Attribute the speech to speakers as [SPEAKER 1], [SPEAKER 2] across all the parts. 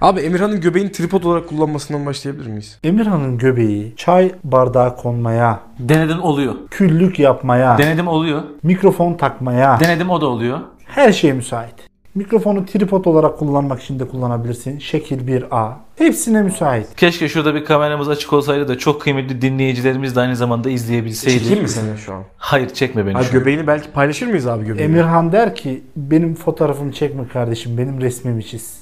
[SPEAKER 1] Abi Emirhan'ın göbeğini tripod olarak kullanmasından başlayabilir miyiz?
[SPEAKER 2] Emirhan'ın göbeği çay bardağı konmaya,
[SPEAKER 3] Denedim oluyor.
[SPEAKER 2] küllük yapmaya,
[SPEAKER 3] Denedim oluyor.
[SPEAKER 2] mikrofon takmaya
[SPEAKER 3] Denedim o da oluyor.
[SPEAKER 2] her şeye müsait. Mikrofonu tripod olarak kullanmak için de kullanabilirsin. Şekil 1A. Hepsine müsait.
[SPEAKER 3] Keşke şurada bir kameramız açık olsaydı da çok kıymetli dinleyicilerimiz de aynı zamanda izleyebilseydi.
[SPEAKER 1] Çekeyim mi seni şu an?
[SPEAKER 3] Hayır çekme beni
[SPEAKER 1] Abi
[SPEAKER 3] şu an.
[SPEAKER 1] göbeğini belki paylaşır mıyız abi göbeğini?
[SPEAKER 2] Emirhan der ki benim fotoğrafımı çekme kardeşim benim resmimi çiz.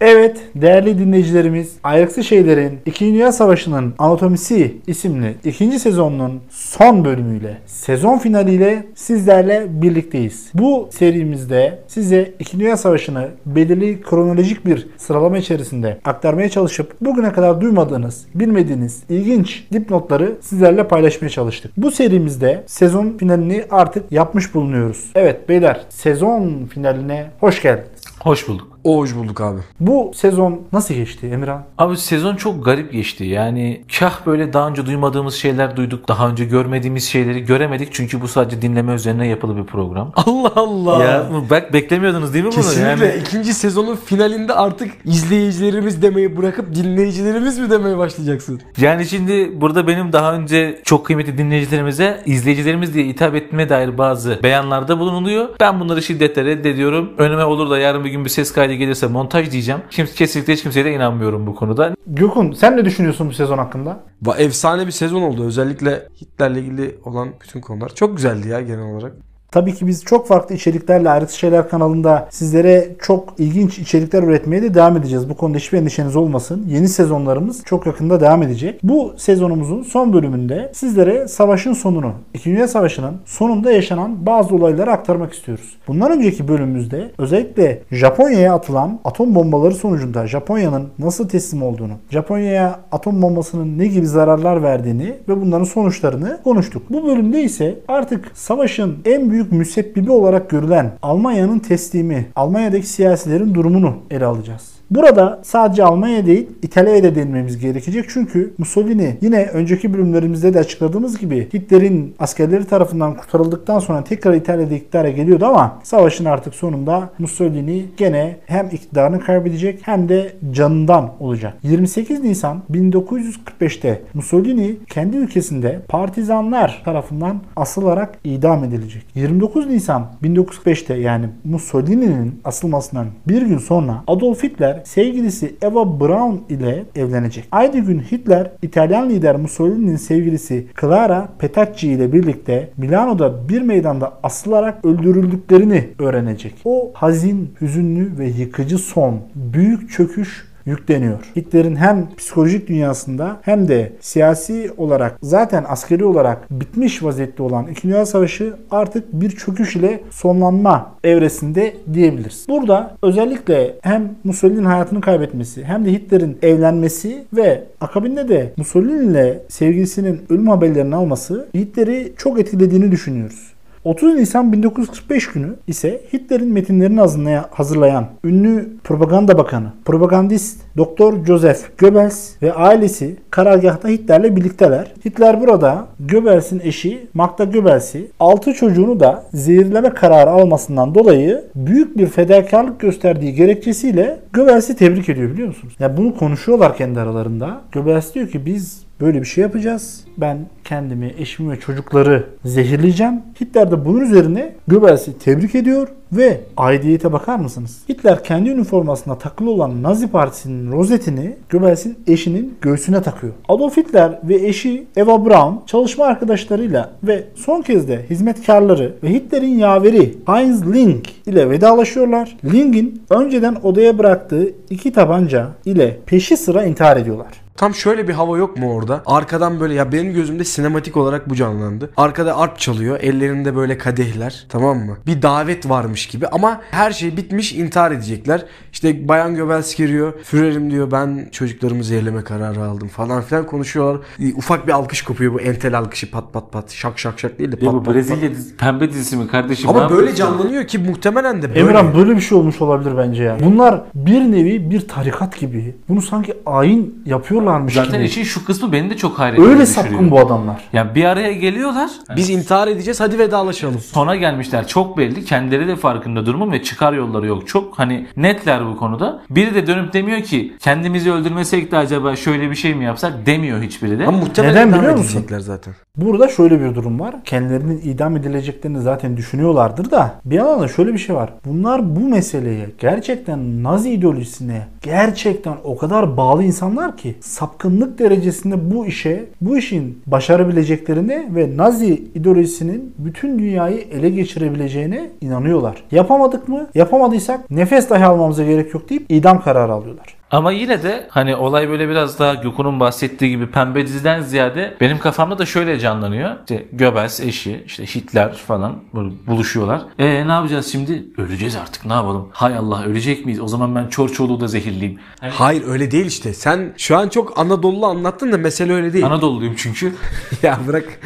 [SPEAKER 2] Evet değerli dinleyicilerimiz Ayrıksı Şeyler'in 2. Dünya Savaşı'nın Anatomisi isimli ikinci sezonunun son bölümüyle sezon finaliyle sizlerle birlikteyiz. Bu serimizde size 2. Dünya Savaşı'nı belirli kronolojik bir sıralama içerisinde aktarmaya çalışıp bugüne kadar duymadığınız, bilmediğiniz ilginç dipnotları sizlerle paylaşmaya çalıştık. Bu serimizde sezon finalini artık yapmış bulunuyoruz. Evet beyler sezon finaline hoş geldiniz.
[SPEAKER 3] Hoş bulduk.
[SPEAKER 1] O hoş bulduk abi.
[SPEAKER 2] Bu sezon nasıl geçti Emirhan?
[SPEAKER 3] Abi sezon çok garip geçti. Yani kah böyle daha önce duymadığımız şeyler duyduk. Daha önce görmediğimiz şeyleri göremedik. Çünkü bu sadece dinleme üzerine yapılı bir program.
[SPEAKER 1] Allah Allah.
[SPEAKER 3] ya bak beklemiyordunuz değil mi bunu?
[SPEAKER 1] Kesinlikle
[SPEAKER 3] Yani
[SPEAKER 1] ikinci sezonun finalinde artık izleyicilerimiz demeyi bırakıp dinleyicilerimiz mi demeye başlayacaksın?
[SPEAKER 3] Yani şimdi burada benim daha önce çok kıymetli dinleyicilerimize izleyicilerimiz diye hitap etmeye dair bazı beyanlarda bulunuluyor. Ben bunları şiddetle reddediyorum. Önüme olur da yarın bir gün bir ses kaydı gelirse montaj diyeceğim. Kim, kesinlikle hiç kimseye de inanmıyorum bu konuda.
[SPEAKER 2] Gökhan sen ne düşünüyorsun bu sezon hakkında?
[SPEAKER 1] Va- Efsane bir sezon oldu. Özellikle Hitler'le ilgili olan bütün konular. Çok güzeldi ya genel olarak.
[SPEAKER 2] Tabii ki biz çok farklı içeriklerle Ayrıntı Şeyler kanalında sizlere çok ilginç içerikler üretmeye de devam edeceğiz. Bu konuda hiçbir endişeniz olmasın. Yeni sezonlarımız çok yakında devam edecek. Bu sezonumuzun son bölümünde sizlere savaşın sonunu, 2. Dünya Savaşı'nın sonunda yaşanan bazı olayları aktarmak istiyoruz. Bundan önceki bölümümüzde özellikle Japonya'ya atılan atom bombaları sonucunda Japonya'nın nasıl teslim olduğunu, Japonya'ya atom bombasının ne gibi zararlar verdiğini ve bunların sonuçlarını konuştuk. Bu bölümde ise artık savaşın en büyük müsebbibi olarak görülen Almanya'nın teslimi, Almanya'daki siyasilerin durumunu ele alacağız. Burada sadece Almanya değil İtalya'ya da değinmemiz gerekecek. Çünkü Mussolini yine önceki bölümlerimizde de açıkladığımız gibi Hitler'in askerleri tarafından kurtarıldıktan sonra tekrar İtalya'da iktidara geliyordu ama savaşın artık sonunda Mussolini gene hem iktidarını kaybedecek hem de canından olacak. 28 Nisan 1945'te Mussolini kendi ülkesinde partizanlar tarafından asılarak idam edilecek. 29 Nisan 1945'te yani Mussolini'nin asılmasından bir gün sonra Adolf Hitler sevgilisi Eva Braun ile evlenecek. Aynı gün Hitler İtalyan lider Mussolini'nin sevgilisi Clara Petacci ile birlikte Milano'da bir meydanda asılarak öldürüldüklerini öğrenecek. O hazin, hüzünlü ve yıkıcı son, büyük çöküş yükleniyor. Hitler'in hem psikolojik dünyasında hem de siyasi olarak zaten askeri olarak bitmiş vaziyette olan 2. Dünya Savaşı artık bir çöküş ile sonlanma evresinde diyebiliriz. Burada özellikle hem Mussolini'nin hayatını kaybetmesi hem de Hitler'in evlenmesi ve akabinde de Mussolini ile sevgilisinin ölüm haberlerini alması Hitler'i çok etkilediğini düşünüyoruz. 30 Nisan 1945 günü ise Hitler'in metinlerini hazırlaya- hazırlayan ünlü propaganda bakanı, propagandist Doktor Joseph Goebbels ve ailesi karargahta Hitler'le birlikteler. Hitler burada Goebbels'in eşi Magda Goebbels'i 6 çocuğunu da zehirleme kararı almasından dolayı büyük bir fedakarlık gösterdiği gerekçesiyle Goebbels'i tebrik ediyor biliyor musunuz? Ya bunu konuşuyorlar kendi aralarında. Goebbels diyor ki biz Böyle bir şey yapacağız. Ben kendimi, eşimi ve çocukları zehirleyeceğim. Hitler de bunun üzerine Goebbels'i tebrik ediyor ve aidiyete bakar mısınız? Hitler kendi üniformasına takılı olan Nazi Partisi'nin rozetini Goebbels'in eşinin göğsüne takıyor. Adolf Hitler ve eşi Eva Braun çalışma arkadaşlarıyla ve son kez de hizmetkarları ve Hitler'in yaveri Heinz Ling ile vedalaşıyorlar. Ling'in önceden odaya bıraktığı iki tabanca ile peşi sıra intihar ediyorlar.
[SPEAKER 1] Tam şöyle bir hava yok mu orada? Arkadan böyle ya benim gözümde sinematik olarak bu canlandı. Arkada arp çalıyor. Ellerinde böyle kadehler. Tamam mı? Bir davet varmış gibi ama her şey bitmiş intihar edecekler. İşte Bayan Göbels giriyor. Fürerim diyor ben çocuklarımı zehirleme kararı aldım falan filan konuşuyorlar. Ufak bir alkış kopuyor bu entel alkışı pat pat pat şak şak şak değil de pat
[SPEAKER 3] Ya
[SPEAKER 1] pat
[SPEAKER 3] bu
[SPEAKER 1] pat.
[SPEAKER 3] Brezilya dizi- pembe dizisi mi kardeşim?
[SPEAKER 1] Ama böyle canlanıyor ki muhtemelen de böyle.
[SPEAKER 2] Emirhan böyle bir şey olmuş olabilir bence ya. Bunlar bir nevi bir tarikat gibi. Bunu sanki ayin yapıyorlar yaşıyorlarmış
[SPEAKER 3] Zaten
[SPEAKER 2] gibi.
[SPEAKER 3] işin şu kısmı beni de çok hayret
[SPEAKER 2] Öyle sapkın bu adamlar.
[SPEAKER 3] Yani bir araya geliyorlar.
[SPEAKER 1] Biz intihar edeceğiz hadi vedalaşalım.
[SPEAKER 3] Sona gelmişler çok belli. Kendileri de farkında durumun ve çıkar yolları yok. Çok hani netler bu konuda. Biri de dönüp demiyor ki kendimizi öldürmesek de acaba şöyle bir şey mi yapsak demiyor hiçbiri de.
[SPEAKER 1] Ama muhtemelen
[SPEAKER 2] Neden
[SPEAKER 1] idam
[SPEAKER 2] biliyor musun?
[SPEAKER 1] zaten.
[SPEAKER 2] Burada şöyle bir durum var. Kendilerinin idam edileceklerini zaten düşünüyorlardır da bir yandan da şöyle bir şey var. Bunlar bu meseleye gerçekten Nazi ideolojisine gerçekten o kadar bağlı insanlar ki sapkınlık derecesinde bu işe, bu işin başarabileceklerine ve Nazi ideolojisinin bütün dünyayı ele geçirebileceğine inanıyorlar. Yapamadık mı? Yapamadıysak nefes dahi almamıza gerek yok deyip idam kararı alıyorlar.
[SPEAKER 3] Ama yine de hani olay böyle biraz daha Gökhan'ın bahsettiği gibi pembe diziden ziyade benim kafamda da şöyle canlanıyor. İşte Göbels eşi, işte Hitler falan böyle buluşuyorlar. E ne yapacağız şimdi? Öleceğiz artık ne yapalım? Hay Allah ölecek miyiz? O zaman ben Çorçoğlu'yu da zehirleyeyim. Hani
[SPEAKER 1] Hayır öyle değil işte. Sen şu an çok Anadolu'lu anlattın da mesele öyle değil.
[SPEAKER 3] Anadolu'luyum çünkü.
[SPEAKER 1] ya bırak.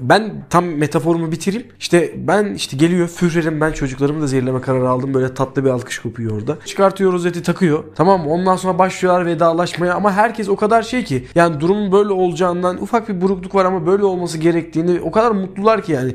[SPEAKER 1] Ben tam metaforumu bitireyim. İşte ben işte geliyor Führer'im ben çocuklarımı da zehirleme kararı aldım. Böyle tatlı bir alkış kopuyor orada. Çıkartıyor rozeti takıyor. Tamam mı? Ondan sonra başlıyorlar vedalaşmaya ama herkes o kadar şey ki yani durumun böyle olacağından ufak bir burukluk var ama böyle olması gerektiğini o kadar mutlular ki yani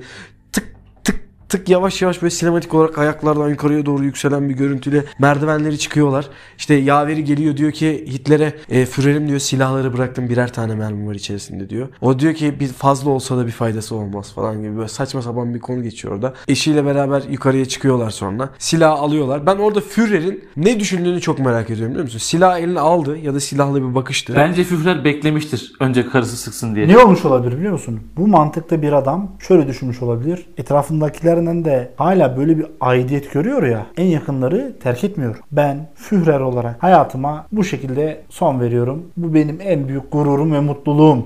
[SPEAKER 1] tık yavaş yavaş böyle sinematik olarak ayaklardan yukarıya doğru yükselen bir görüntüyle merdivenleri çıkıyorlar. İşte yaveri geliyor diyor ki Hitler'e e, Führer'im diyor silahları bıraktım birer tane mermi var içerisinde diyor. O diyor ki bir fazla olsa da bir faydası olmaz falan gibi böyle saçma sapan bir konu geçiyor orada. Eşiyle beraber yukarıya çıkıyorlar sonra. Silah alıyorlar. Ben orada Führer'in ne düşündüğünü çok merak ediyorum biliyor musun? Silah eline aldı ya da silahla bir bakıştı.
[SPEAKER 3] Bence Führer beklemiştir önce karısı sıksın diye.
[SPEAKER 2] Ne olmuş olabilir biliyor musun? Bu mantıkta bir adam şöyle düşünmüş olabilir. Etrafındakilerinden de hala böyle bir aidiyet görüyor ya. En yakınları terk etmiyor. Ben Führer olarak hayatıma bu şekilde son veriyorum. Bu benim en büyük gururum ve mutluluğum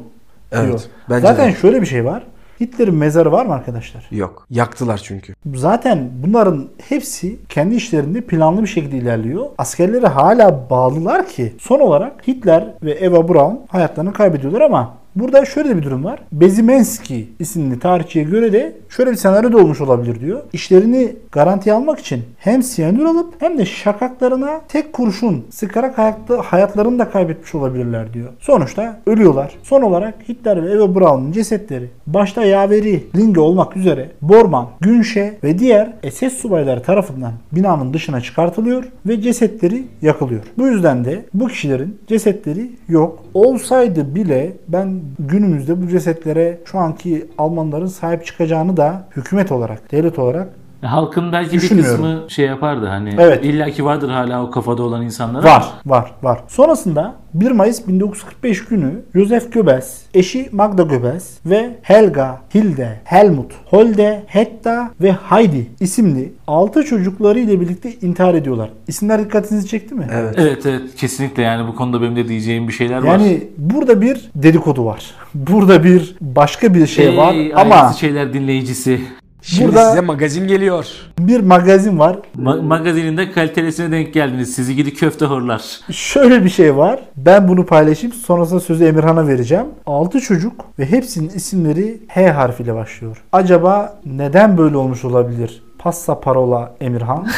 [SPEAKER 2] diyor.
[SPEAKER 1] Evet, bence
[SPEAKER 2] Zaten
[SPEAKER 1] de.
[SPEAKER 2] şöyle bir şey var. Hitler'in mezarı var mı arkadaşlar?
[SPEAKER 1] Yok. Yaktılar çünkü.
[SPEAKER 2] Zaten bunların hepsi kendi işlerinde planlı bir şekilde ilerliyor. Askerlere hala bağlılar ki son olarak Hitler ve Eva Braun hayatlarını kaybediyorlar ama burada şöyle bir durum var. Bezimenski isimli tarihçiye göre de şöyle bir senaryo da olmuş olabilir diyor. İşlerini garantiye almak için hem siyanür alıp hem de şakaklarına tek kurşun sıkarak hayatta, hayatlarını da kaybetmiş olabilirler diyor. Sonuçta ölüyorlar. Son olarak Hitler ve Eva Braun'un cesetleri başta yaveri Linge olmak üzere Bormann, Günşe ve diğer SS subayları tarafından binanın dışına çıkartılıyor ve cesetleri yakılıyor. Bu yüzden de bu kişilerin cesetleri yok. Olsaydı bile ben günümüzde bu cesetlere şu anki Almanların sahip çıkacağını da hükümet olarak, devlet olarak
[SPEAKER 3] Halkın belki bir kısmı şey yapardı hani
[SPEAKER 2] Evet.
[SPEAKER 3] illaki vardır hala o kafada olan insanlar.
[SPEAKER 2] Var, var, var. Sonrasında 1 Mayıs 1945 günü Josef Goebbels, eşi Magda Goebbels ve Helga, Hilde, Helmut, Holde, Hetta ve Heidi isimli 6 çocukları ile birlikte intihar ediyorlar. İsimler dikkatinizi çekti mi?
[SPEAKER 1] Evet.
[SPEAKER 3] Evet evet kesinlikle yani bu konuda benim de diyeceğim bir şeyler var.
[SPEAKER 2] Yani burada bir dedikodu var. Burada bir başka bir şey
[SPEAKER 3] Ey,
[SPEAKER 2] var ama
[SPEAKER 3] şeyler dinleyicisi.
[SPEAKER 1] Şimdi
[SPEAKER 2] Burada-
[SPEAKER 1] size magazin geliyor.
[SPEAKER 2] bir magazin var.
[SPEAKER 3] Ma- magazininde kalitelisine denk geldiniz. Sizi gidi köfte horlar.
[SPEAKER 2] Şöyle bir şey var. Ben bunu paylaşayım. Sonrasında sözü Emirhan'a vereceğim. 6 çocuk ve hepsinin isimleri H harfiyle başlıyor. Acaba neden böyle olmuş olabilir? Passa parola Emirhan.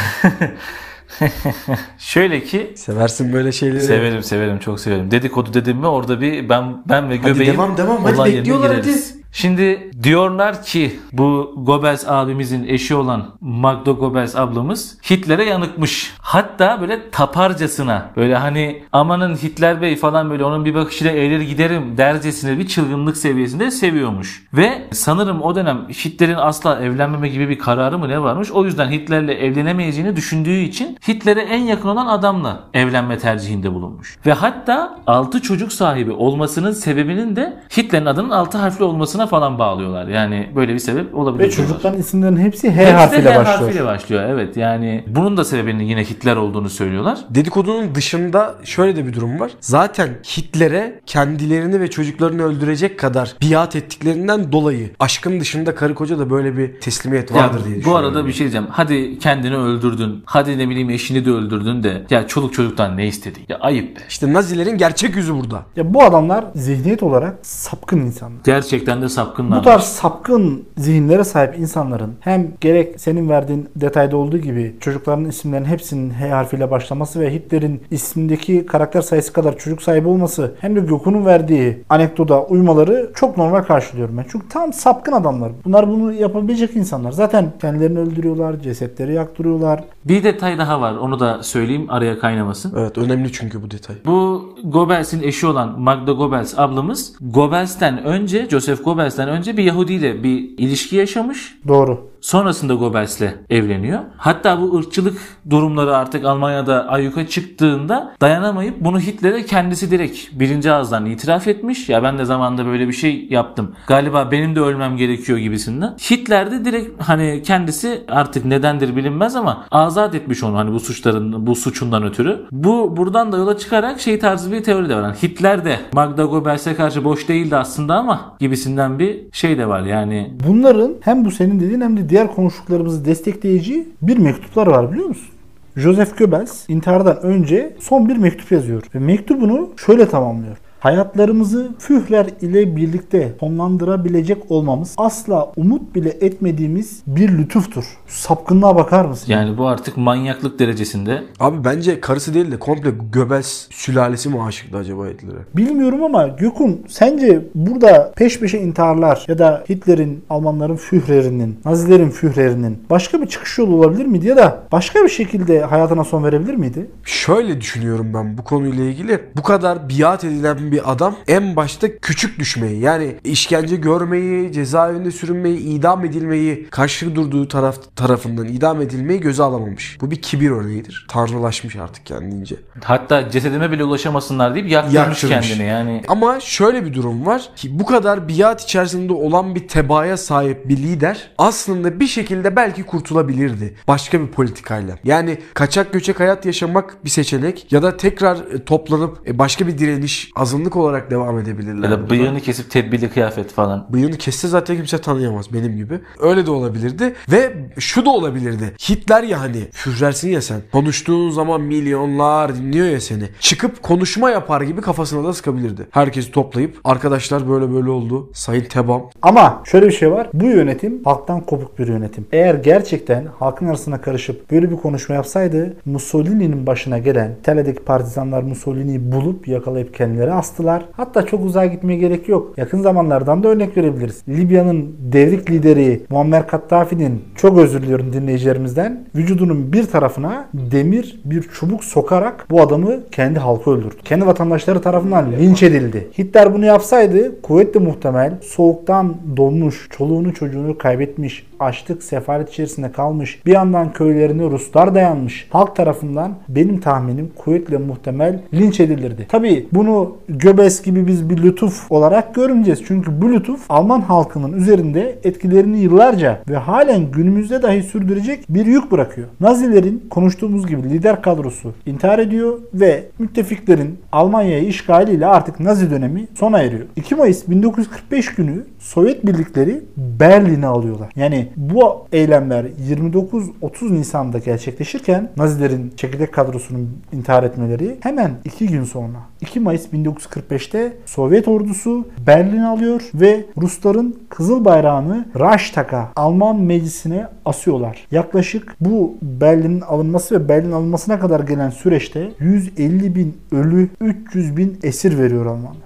[SPEAKER 3] Şöyle ki
[SPEAKER 1] Seversin böyle şeyleri.
[SPEAKER 3] severim severim çok severim. Dedikodu dedim mi orada bir ben ben ve
[SPEAKER 1] Hadi
[SPEAKER 3] göbeğim
[SPEAKER 1] devam, devam. Hadi
[SPEAKER 3] olay yerine
[SPEAKER 1] bekliyorlar,
[SPEAKER 3] gireriz. Şimdi diyorlar ki bu Goebbels abimizin eşi olan Magda Goebbels ablamız Hitler'e yanıkmış. Hatta böyle taparcasına böyle hani amanın Hitler Bey falan böyle onun bir bakışıyla eğilir giderim dercesine bir çılgınlık seviyesinde seviyormuş. Ve sanırım o dönem Hitler'in asla evlenmeme gibi bir kararı mı ne varmış. O yüzden Hitler'le evlenemeyeceğini düşündüğü için Hitler'e en yakın olan adamla evlenme tercihinde bulunmuş. Ve hatta 6 çocuk sahibi olmasının sebebinin de Hitler'in adının 6 harfli olmasına falan bağlıyorlar. Yani böyle bir sebep olabilir.
[SPEAKER 2] ve çocukların isimlerinin hepsi H
[SPEAKER 3] Hepsi
[SPEAKER 2] harfiyle
[SPEAKER 3] H
[SPEAKER 2] başlıyor.
[SPEAKER 3] harfiyle başlıyor. Evet yani bunun da sebebinin yine Hitler olduğunu söylüyorlar.
[SPEAKER 1] Dedikodunun dışında şöyle de bir durum var. Zaten Hitler'e kendilerini ve çocuklarını öldürecek kadar biat ettiklerinden dolayı aşkın dışında karı koca da böyle bir teslimiyet
[SPEAKER 3] Ya,
[SPEAKER 1] vardır diye
[SPEAKER 3] bu
[SPEAKER 1] düşünüyorum.
[SPEAKER 3] arada bir şey diyeceğim. Hadi kendini öldürdün. Hadi ne bileyim eşini de öldürdün de. Ya çoluk çocuktan ne istedin? Ya ayıp be.
[SPEAKER 1] İşte Nazilerin gerçek yüzü burada.
[SPEAKER 2] Ya bu adamlar zihniyet olarak sapkın insanlar.
[SPEAKER 3] Gerçekten de sapkınlar.
[SPEAKER 2] Bu tarz sapkın zihinlere sahip insanların hem gerek senin verdiğin detayda olduğu gibi çocukların isimlerinin hepsinin H harfiyle başlaması ve Hitler'in ismindeki karakter sayısı kadar çocuk sahibi olması hem de Gökhan'ın verdiği anekdota uymaları çok normal karşılıyorum ben. Çünkü tam sapkın adamlar. Bunlar bunu yapabilecek insanlar. Zaten kendilerini öldürüyorlar, cesetleri yaktırıyorlar.
[SPEAKER 3] Bir detay daha var. Onu da söyleyeyim araya kaynamasın.
[SPEAKER 1] Evet önemli çünkü bu detay.
[SPEAKER 3] Bu Goebbels'in eşi olan Magda Goebbels ablamız Goebbels'ten önce, Joseph Goebbels'ten önce bir Yahudi ile bir ilişki yaşamış.
[SPEAKER 2] Doğru.
[SPEAKER 3] Sonrasında Goebbels'le evleniyor. Hatta bu ırkçılık durumları artık Almanya'da ayyuka çıktığında dayanamayıp bunu Hitler'e kendisi direkt birinci ağızdan itiraf etmiş. Ya ben de zamanında böyle bir şey yaptım. Galiba benim de ölmem gerekiyor gibisinden. Hitler de direkt hani kendisi artık nedendir bilinmez ama azat etmiş onu hani bu suçların bu suçundan ötürü. Bu buradan da yola çıkarak şey tarzı bir teori de var. Yani Hitler de Magda Goebbels'e karşı boş değildi aslında ama gibisinden bir şey de var. Yani
[SPEAKER 2] Bunların hem bu senin dediğin hem de diğer konuştuklarımızı destekleyici bir mektuplar var biliyor musun? Joseph Goebbels intihardan önce son bir mektup yazıyor ve mektubunu şöyle tamamlıyor. Hayatlarımızı Führer ile birlikte sonlandırabilecek olmamız asla umut bile etmediğimiz bir lütuftur. Sapkınlığa bakar mısın?
[SPEAKER 3] yani bu artık manyaklık derecesinde
[SPEAKER 1] Abi bence karısı değil de komple Göbels sülalesi mi aşıktı acaba Hitler'e?
[SPEAKER 2] Bilmiyorum ama Gökün sence burada peş peşe intiharlar ya da Hitler'in, Almanların Führer'inin, Nazilerin Führer'inin başka bir çıkış yolu olabilir miydi ya da başka bir şekilde hayatına son verebilir miydi?
[SPEAKER 1] Şöyle düşünüyorum ben bu konuyla ilgili. Bu kadar biat edilen bir adam en başta küçük düşmeyi yani işkence görmeyi, cezaevinde sürünmeyi, idam edilmeyi, karşı durduğu taraf tarafından idam edilmeyi göze alamamış. Bu bir kibir örneğidir. Tanrılaşmış artık kendince.
[SPEAKER 3] hatta cesedime bile ulaşamasınlar deyip yaktırmış,
[SPEAKER 1] Yaktırmış.
[SPEAKER 3] kendini yani.
[SPEAKER 1] Ama şöyle bir durum var ki bu kadar biat içerisinde olan bir tebaaya sahip bir lider aslında bir şekilde belki kurtulabilirdi başka bir politikayla. Yani kaçak göçek hayat yaşamak bir seçenek ya da tekrar e, toplanıp e, başka bir direniş azınlık olarak devam edebilirler.
[SPEAKER 3] Ya da
[SPEAKER 1] burada.
[SPEAKER 3] bıyığını kesip tedbirli kıyafet falan.
[SPEAKER 1] Bıyığını kesse zaten kimse tanıyamaz benim gibi. Öyle de olabilirdi. Ve şu da olabilirdi. Hitler ya hani Führersin ya sen. Konuştuğun zaman milyonlar dinliyor ya seni. Çıkıp konuşma yapar gibi kafasına da sıkabilirdi. Herkesi toplayıp arkadaşlar böyle böyle oldu. Sayın Tebam.
[SPEAKER 2] Ama şöyle bir şey var. Bu yönetim halktan kopuk bir yönetim. Eğer gerçekten halkın arasına karışıp böyle bir konuşma yapsaydı Mussolini'nin başına gelen İtalya'daki partizanlar Mussolini'yi bulup yakalayıp kendileri astılar. Hatta çok uzağa gitmeye gerek yok. Yakın zamanlardan da örnek verebiliriz. Libya'nın devrik lideri Muammer Kaddafi'nin çok özür diliyorum dinleyicilerimizden vücudunun bir tarafına demir bir çubuk sokarak bu adamı kendi halkı öldürdü. Kendi vatandaşları tarafından linç edildi. Hitler bunu yapsaydı kuvvetle muhtemel soğuktan donmuş, çoluğunu çocuğunu kaybetmiş, açlık, sefalet içerisinde kalmış, bir yandan köylerine Ruslar dayanmış. Halk tarafından benim tahminim kuvvetle muhtemel linç edilirdi. Tabi bunu Göbes gibi biz bir lütuf olarak görmeyeceğiz. Çünkü bu lütuf Alman halkının üzerinde etkilerini yıllarca ve halen günümüzde dahi sürdürecek bir yük bırakıyor. Nazilerin konuştuğumuz gibi lider kadrosu intihar ediyor ve müttefiklerin Almanya'yı işgaliyle artık Nazi dönemi sona eriyor. 2 Mayıs 1945 günü Sovyet birlikleri Berlin'i alıyorlar. Yani bu eylemler 29-30 Nisan'da gerçekleşirken Nazilerin çekirdek kadrosunun intihar etmeleri hemen 2 gün sonra 2 Mayıs 1945'te Sovyet ordusu Berlin'i alıyor ve Rusların kızıl bayrağını Reichstag'a Alman meclisine asıyorlar. Yaklaşık bu Berlin'in alınması ve Berlin alınmasına kadar gelen süreçte 150 bin ölü 300 bin esir veriyor Almanlar.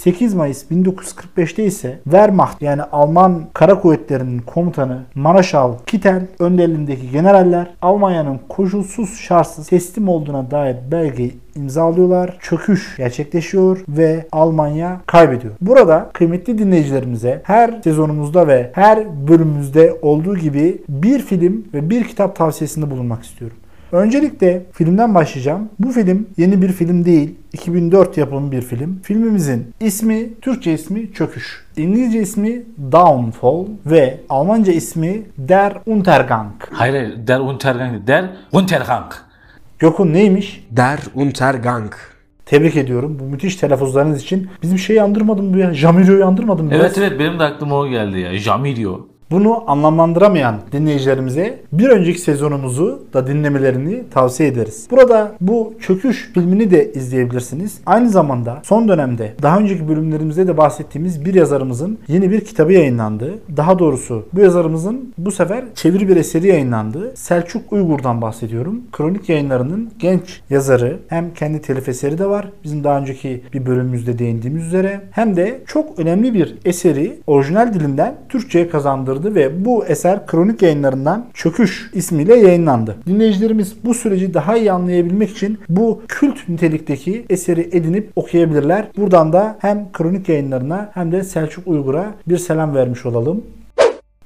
[SPEAKER 2] 8 Mayıs 1945'te ise Wehrmacht yani Alman kara kuvvetlerinin komutanı Maraşal Kittel önderliğindeki generaller Almanya'nın koşulsuz şartsız teslim olduğuna dair belgeyi imzalıyorlar. Çöküş gerçekleşiyor ve Almanya kaybediyor. Burada kıymetli dinleyicilerimize her sezonumuzda ve her bölümümüzde olduğu gibi bir film ve bir kitap tavsiyesinde bulunmak istiyorum. Öncelikle filmden başlayacağım. Bu film yeni bir film değil. 2004 yapımı bir film. Filmimizin ismi, Türkçe ismi Çöküş. İngilizce ismi Downfall ve Almanca ismi Der Untergang.
[SPEAKER 3] Hayır hayır der Untergang değil, der Untergang.
[SPEAKER 2] Gökhan neymiş?
[SPEAKER 1] Der Untergang.
[SPEAKER 2] Tebrik ediyorum bu müthiş telaffuzlarınız için. Bizim şeyi andırmadım bu ya. Jamirio'yu andırmadım mı?
[SPEAKER 3] Evet evet benim de aklıma o geldi ya. Jamirio.
[SPEAKER 2] Bunu anlamlandıramayan dinleyicilerimize bir önceki sezonumuzu da dinlemelerini tavsiye ederiz. Burada bu çöküş filmini de izleyebilirsiniz. Aynı zamanda son dönemde daha önceki bölümlerimizde de bahsettiğimiz bir yazarımızın yeni bir kitabı yayınlandı. Daha doğrusu bu yazarımızın bu sefer çeviri bir eseri yayınlandı. Selçuk Uygur'dan bahsediyorum. Kronik yayınlarının genç yazarı hem kendi telif eseri de var. Bizim daha önceki bir bölümümüzde değindiğimiz üzere. Hem de çok önemli bir eseri orijinal dilinden Türkçe'ye kazandırdı ve bu eser Kronik yayınlarından Çöküş ismiyle yayınlandı. Dinleyicilerimiz bu süreci daha iyi anlayabilmek için bu kült nitelikteki eseri edinip okuyabilirler. Buradan da hem Kronik yayınlarına hem de Selçuk Uygur'a bir selam vermiş olalım.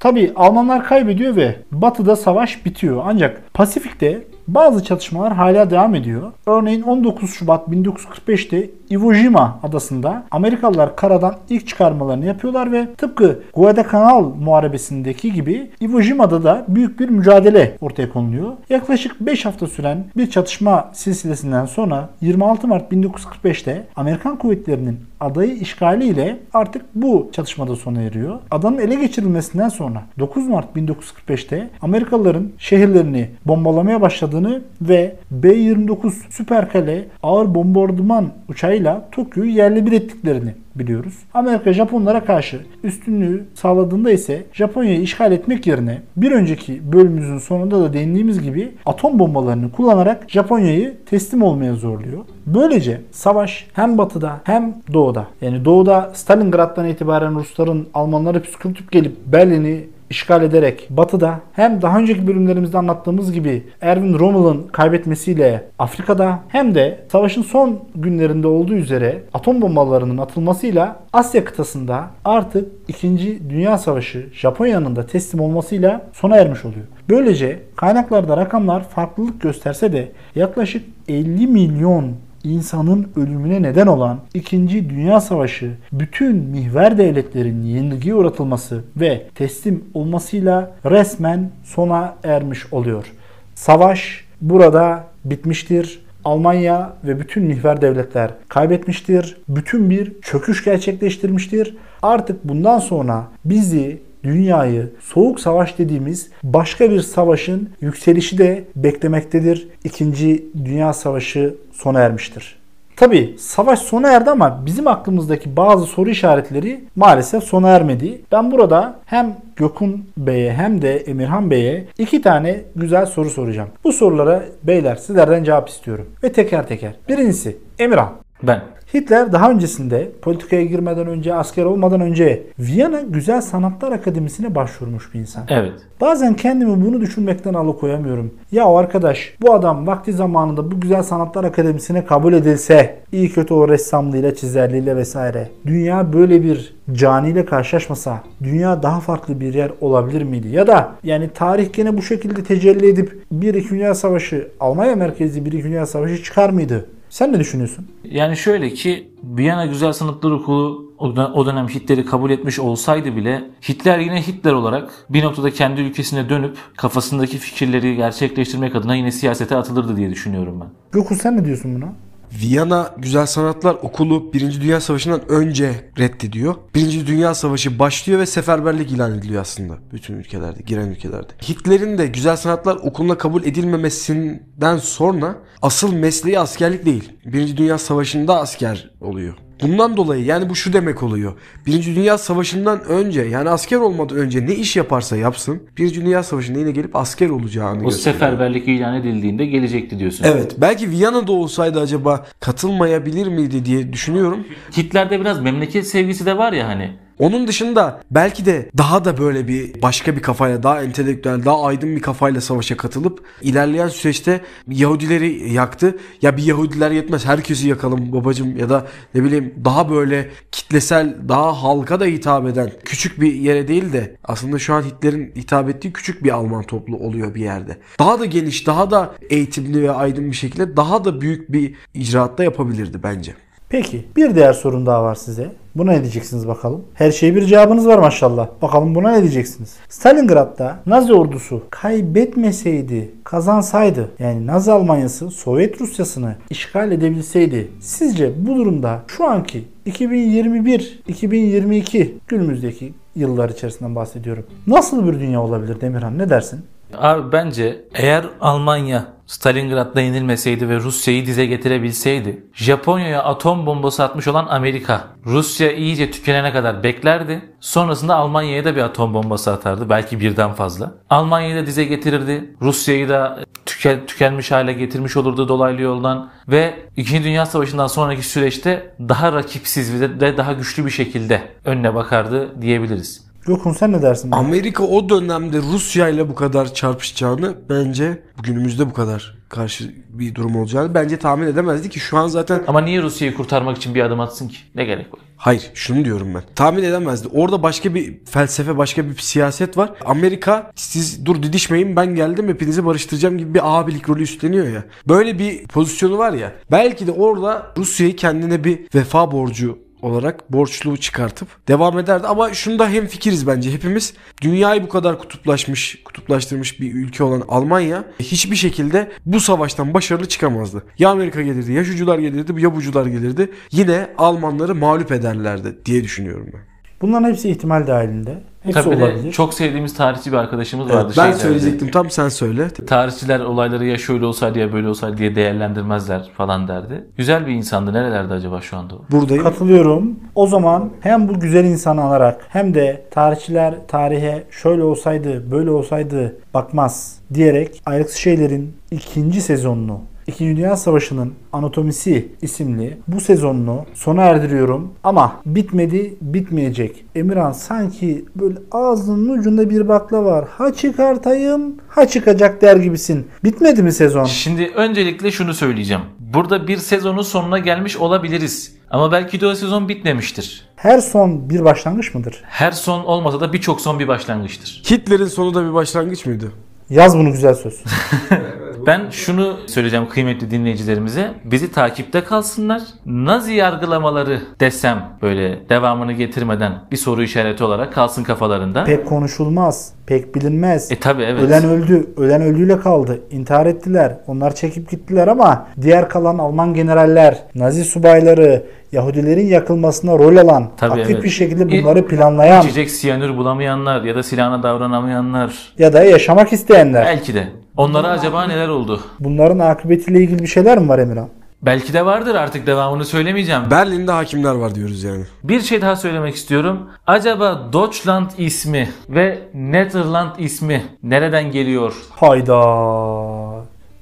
[SPEAKER 2] Tabi Almanlar kaybediyor ve Batı'da savaş bitiyor. Ancak Pasifik'te bazı çatışmalar hala devam ediyor. Örneğin 19 Şubat 1945'te Iwo Jima adasında Amerikalılar karadan ilk çıkarmalarını yapıyorlar ve tıpkı Guadalcanal muharebesindeki gibi Iwo Jima'da da büyük bir mücadele ortaya konuluyor. Yaklaşık 5 hafta süren bir çatışma silsilesinden sonra 26 Mart 1945'te Amerikan kuvvetlerinin adayı işgaliyle artık bu çatışmada sona eriyor. Adanın ele geçirilmesinden sonra 9 Mart 1945'te Amerikalıların şehirlerini bombalamaya başladığını ve B-29 Süper Kale ağır bombardıman uçağıyla Tokyo'yu yerle bir ettiklerini biliyoruz. Amerika Japonlara karşı üstünlüğü sağladığında ise Japonya'yı işgal etmek yerine bir önceki bölümümüzün sonunda da değindiğimiz gibi atom bombalarını kullanarak Japonya'yı teslim olmaya zorluyor. Böylece savaş hem batıda hem doğuda yani doğuda Stalingrad'dan itibaren Rusların Almanları püskürtüp gelip Berlin'i işgal ederek batıda hem daha önceki bölümlerimizde anlattığımız gibi Erwin Rommel'ın kaybetmesiyle Afrika'da hem de savaşın son günlerinde olduğu üzere atom bombalarının atılmasıyla Asya kıtasında artık 2. Dünya Savaşı Japonya'nın da teslim olmasıyla sona ermiş oluyor. Böylece kaynaklarda rakamlar farklılık gösterse de yaklaşık 50 milyon insanın ölümüne neden olan 2. Dünya Savaşı bütün mihver devletlerin yenilgiye uğratılması ve teslim olmasıyla resmen sona ermiş oluyor. Savaş burada bitmiştir. Almanya ve bütün mihver devletler kaybetmiştir. Bütün bir çöküş gerçekleştirmiştir. Artık bundan sonra bizi dünyayı soğuk savaş dediğimiz başka bir savaşın yükselişi de beklemektedir. İkinci Dünya Savaşı sona ermiştir. Tabi savaş sona erdi ama bizim aklımızdaki bazı soru işaretleri maalesef sona ermedi. Ben burada hem Gökün Bey'e hem de Emirhan Bey'e iki tane güzel soru soracağım. Bu sorulara beyler sizlerden cevap istiyorum. Ve teker teker. Birincisi Emirhan.
[SPEAKER 3] Ben.
[SPEAKER 2] Hitler daha öncesinde politikaya girmeden önce, asker olmadan önce Viyana Güzel Sanatlar Akademisi'ne başvurmuş bir insan.
[SPEAKER 3] Evet.
[SPEAKER 2] Bazen kendimi bunu düşünmekten alıkoyamıyorum. Ya arkadaş bu adam vakti zamanında bu Güzel Sanatlar Akademisi'ne kabul edilse iyi kötü o ressamlığıyla, çizerliğiyle vesaire. Dünya böyle bir caniyle karşılaşmasa dünya daha farklı bir yer olabilir miydi? Ya da yani tarih gene bu şekilde tecelli edip bir iki Dünya Savaşı Almanya merkezli bir iki Dünya Savaşı çıkar mıydı? Sen ne düşünüyorsun?
[SPEAKER 3] Yani şöyle ki Viyana Güzel Sanatlar Okulu o dönem Hitler'i kabul etmiş olsaydı bile Hitler yine Hitler olarak bir noktada kendi ülkesine dönüp kafasındaki fikirleri gerçekleştirmek adına yine siyasete atılırdı diye düşünüyorum ben.
[SPEAKER 2] Gökhan sen ne diyorsun buna?
[SPEAKER 1] Viyana Güzel Sanatlar Okulu 1. Dünya Savaşı'ndan önce reddediyor. 1. Dünya Savaşı başlıyor ve seferberlik ilan ediliyor aslında bütün ülkelerde, giren ülkelerde. Hitler'in de Güzel Sanatlar Okulu'na kabul edilmemesinden sonra asıl mesleği askerlik değil. 1. Dünya Savaşı'nda asker oluyor. Bundan dolayı yani bu şu demek oluyor. Birinci Dünya Savaşı'ndan önce yani asker olmadan önce ne iş yaparsa yapsın Birinci Dünya Savaşı'nda yine gelip asker olacağını
[SPEAKER 3] O
[SPEAKER 1] gösteriyor.
[SPEAKER 3] seferberlik ilan edildiğinde gelecekti diyorsun.
[SPEAKER 1] Evet belki Viyana'da olsaydı acaba katılmayabilir miydi diye düşünüyorum.
[SPEAKER 3] Hitler'de biraz memleket sevgisi de var ya hani.
[SPEAKER 1] Onun dışında belki de daha da böyle bir başka bir kafayla, daha entelektüel, daha aydın bir kafayla savaşa katılıp ilerleyen süreçte Yahudileri yaktı. Ya bir Yahudiler yetmez herkesi yakalım babacım ya da ne bileyim daha böyle kitlesel, daha halka da hitap eden küçük bir yere değil de aslında şu an Hitler'in hitap ettiği küçük bir Alman toplu oluyor bir yerde. Daha da geniş, daha da eğitimli ve aydın bir şekilde daha da büyük bir icraatta yapabilirdi bence.
[SPEAKER 2] Peki bir diğer sorun daha var size. Buna ne diyeceksiniz bakalım? Her şeye bir cevabınız var maşallah. Bakalım buna ne diyeceksiniz? Stalingrad'da Nazi ordusu kaybetmeseydi, kazansaydı yani Nazi Almanyası Sovyet Rusyasını işgal edebilseydi sizce bu durumda şu anki 2021-2022 günümüzdeki yıllar içerisinden bahsediyorum. Nasıl bir dünya olabilir Demirhan ne dersin?
[SPEAKER 3] Abi bence eğer Almanya Stalingrad'da yenilmeseydi ve Rusya'yı dize getirebilseydi, Japonya'ya atom bombası atmış olan Amerika, Rusya iyice tükenene kadar beklerdi. Sonrasında Almanya'ya da bir atom bombası atardı. Belki birden fazla. Almanya'yı da dize getirirdi. Rusya'yı da tüken, tükenmiş hale getirmiş olurdu dolaylı yoldan. Ve 2. Dünya Savaşı'ndan sonraki süreçte daha rakipsiz ve daha güçlü bir şekilde önüne bakardı diyebiliriz.
[SPEAKER 2] Gökhan sen ne dersin? buna?
[SPEAKER 1] Amerika o dönemde Rusya ile bu kadar çarpışacağını bence günümüzde bu kadar karşı bir durum olacağını bence tahmin edemezdi ki şu an zaten
[SPEAKER 3] Ama niye Rusya'yı kurtarmak için bir adım atsın ki? Ne gerek var?
[SPEAKER 1] Hayır şunu diyorum ben. Tahmin edemezdi. Orada başka bir felsefe, başka bir siyaset var. Amerika siz dur didişmeyin ben geldim hepinizi barıştıracağım gibi bir abilik rolü üstleniyor ya. Böyle bir pozisyonu var ya. Belki de orada Rusya'yı kendine bir vefa borcu olarak borçlu çıkartıp devam ederdi. Ama şunda hem fikiriz bence hepimiz. Dünyayı bu kadar kutuplaşmış, kutuplaştırmış bir ülke olan Almanya hiçbir şekilde bu savaştan başarılı çıkamazdı. Ya Amerika gelirdi, ya şucular gelirdi, ya bucular gelirdi. Yine Almanları mağlup ederlerdi diye düşünüyorum ben.
[SPEAKER 2] Bunların hepsi ihtimal dahilinde. Hepsi
[SPEAKER 3] Tabii
[SPEAKER 2] olabilir.
[SPEAKER 3] çok sevdiğimiz tarihçi bir arkadaşımız vardı.
[SPEAKER 1] ben
[SPEAKER 3] şeylerde.
[SPEAKER 1] söyleyecektim tam sen söyle.
[SPEAKER 3] Tarihçiler olayları ya şöyle olsaydı ya böyle olsaydı diye değerlendirmezler falan derdi. Güzel bir insandı. Nerelerde acaba şu anda?
[SPEAKER 1] Buradayım.
[SPEAKER 2] Katılıyorum. O zaman hem bu güzel insanı anarak hem de tarihçiler tarihe şöyle olsaydı böyle olsaydı bakmaz diyerek ayrıksız şeylerin ikinci sezonunu İkinci Dünya Savaşı'nın Anatomisi isimli bu sezonunu sona erdiriyorum. Ama bitmedi, bitmeyecek. Emirhan sanki böyle ağzının ucunda bir bakla var. Ha çıkartayım, ha çıkacak der gibisin. Bitmedi mi sezon?
[SPEAKER 3] Şimdi öncelikle şunu söyleyeceğim. Burada bir sezonun sonuna gelmiş olabiliriz. Ama belki de o sezon bitmemiştir.
[SPEAKER 2] Her son bir başlangıç mıdır?
[SPEAKER 3] Her son olmasa da birçok son bir başlangıçtır.
[SPEAKER 1] Hitler'in sonu da bir başlangıç mıydı?
[SPEAKER 2] Yaz bunu güzel söz.
[SPEAKER 3] Ben şunu söyleyeceğim kıymetli dinleyicilerimize. Bizi takipte kalsınlar. Nazi yargılamaları desem böyle devamını getirmeden bir soru işareti olarak kalsın kafalarında.
[SPEAKER 2] Pek konuşulmaz, pek bilinmez.
[SPEAKER 3] E tabi evet.
[SPEAKER 2] Ölen öldü, ölen öldüğüyle kaldı. İntihar ettiler. Onlar çekip gittiler ama diğer kalan Alman generaller, Nazi subayları, Yahudilerin yakılmasına rol alan,
[SPEAKER 3] Tabii,
[SPEAKER 2] aktif
[SPEAKER 3] evet.
[SPEAKER 2] bir şekilde bunları planlayan
[SPEAKER 3] İçecek siyanür bulamayanlar ya da silahına davranamayanlar.
[SPEAKER 2] ya da yaşamak isteyenler.
[SPEAKER 3] Belki de. Onlara acaba neler oldu?
[SPEAKER 2] Bunların akıbetiyle ilgili bir şeyler mi var Emirhan?
[SPEAKER 3] Belki de vardır artık devamını söylemeyeceğim.
[SPEAKER 1] Berlin'de hakimler var diyoruz yani.
[SPEAKER 3] Bir şey daha söylemek istiyorum. Acaba Deutschland ismi ve Netherland ismi nereden geliyor?
[SPEAKER 2] Hayda.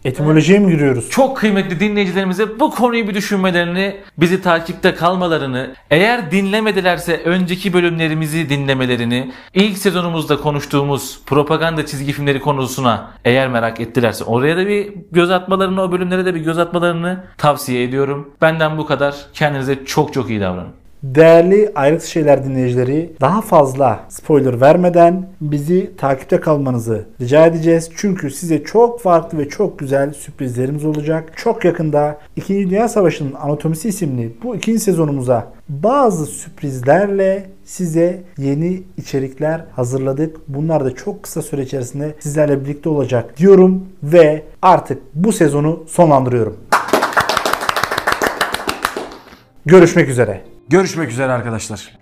[SPEAKER 2] Etimolojiye mi giriyoruz?
[SPEAKER 3] Çok kıymetli dinleyicilerimize bu konuyu bir düşünmelerini, bizi takipte kalmalarını, eğer dinlemedilerse önceki bölümlerimizi dinlemelerini, ilk sezonumuzda konuştuğumuz propaganda çizgi filmleri konusuna eğer merak ettilerse oraya da bir göz atmalarını, o bölümlere de bir göz atmalarını tavsiye ediyorum. Benden bu kadar. Kendinize çok çok iyi davranın.
[SPEAKER 2] Değerli ayrıntı şeyler dinleyicileri daha fazla spoiler vermeden bizi takipte kalmanızı rica edeceğiz. Çünkü size çok farklı ve çok güzel sürprizlerimiz olacak. Çok yakında 2. Dünya Savaşı'nın Anatomisi isimli bu ikinci sezonumuza bazı sürprizlerle size yeni içerikler hazırladık. Bunlar da çok kısa süre içerisinde sizlerle birlikte olacak diyorum ve artık bu sezonu sonlandırıyorum. Görüşmek üzere.
[SPEAKER 1] Görüşmek üzere arkadaşlar.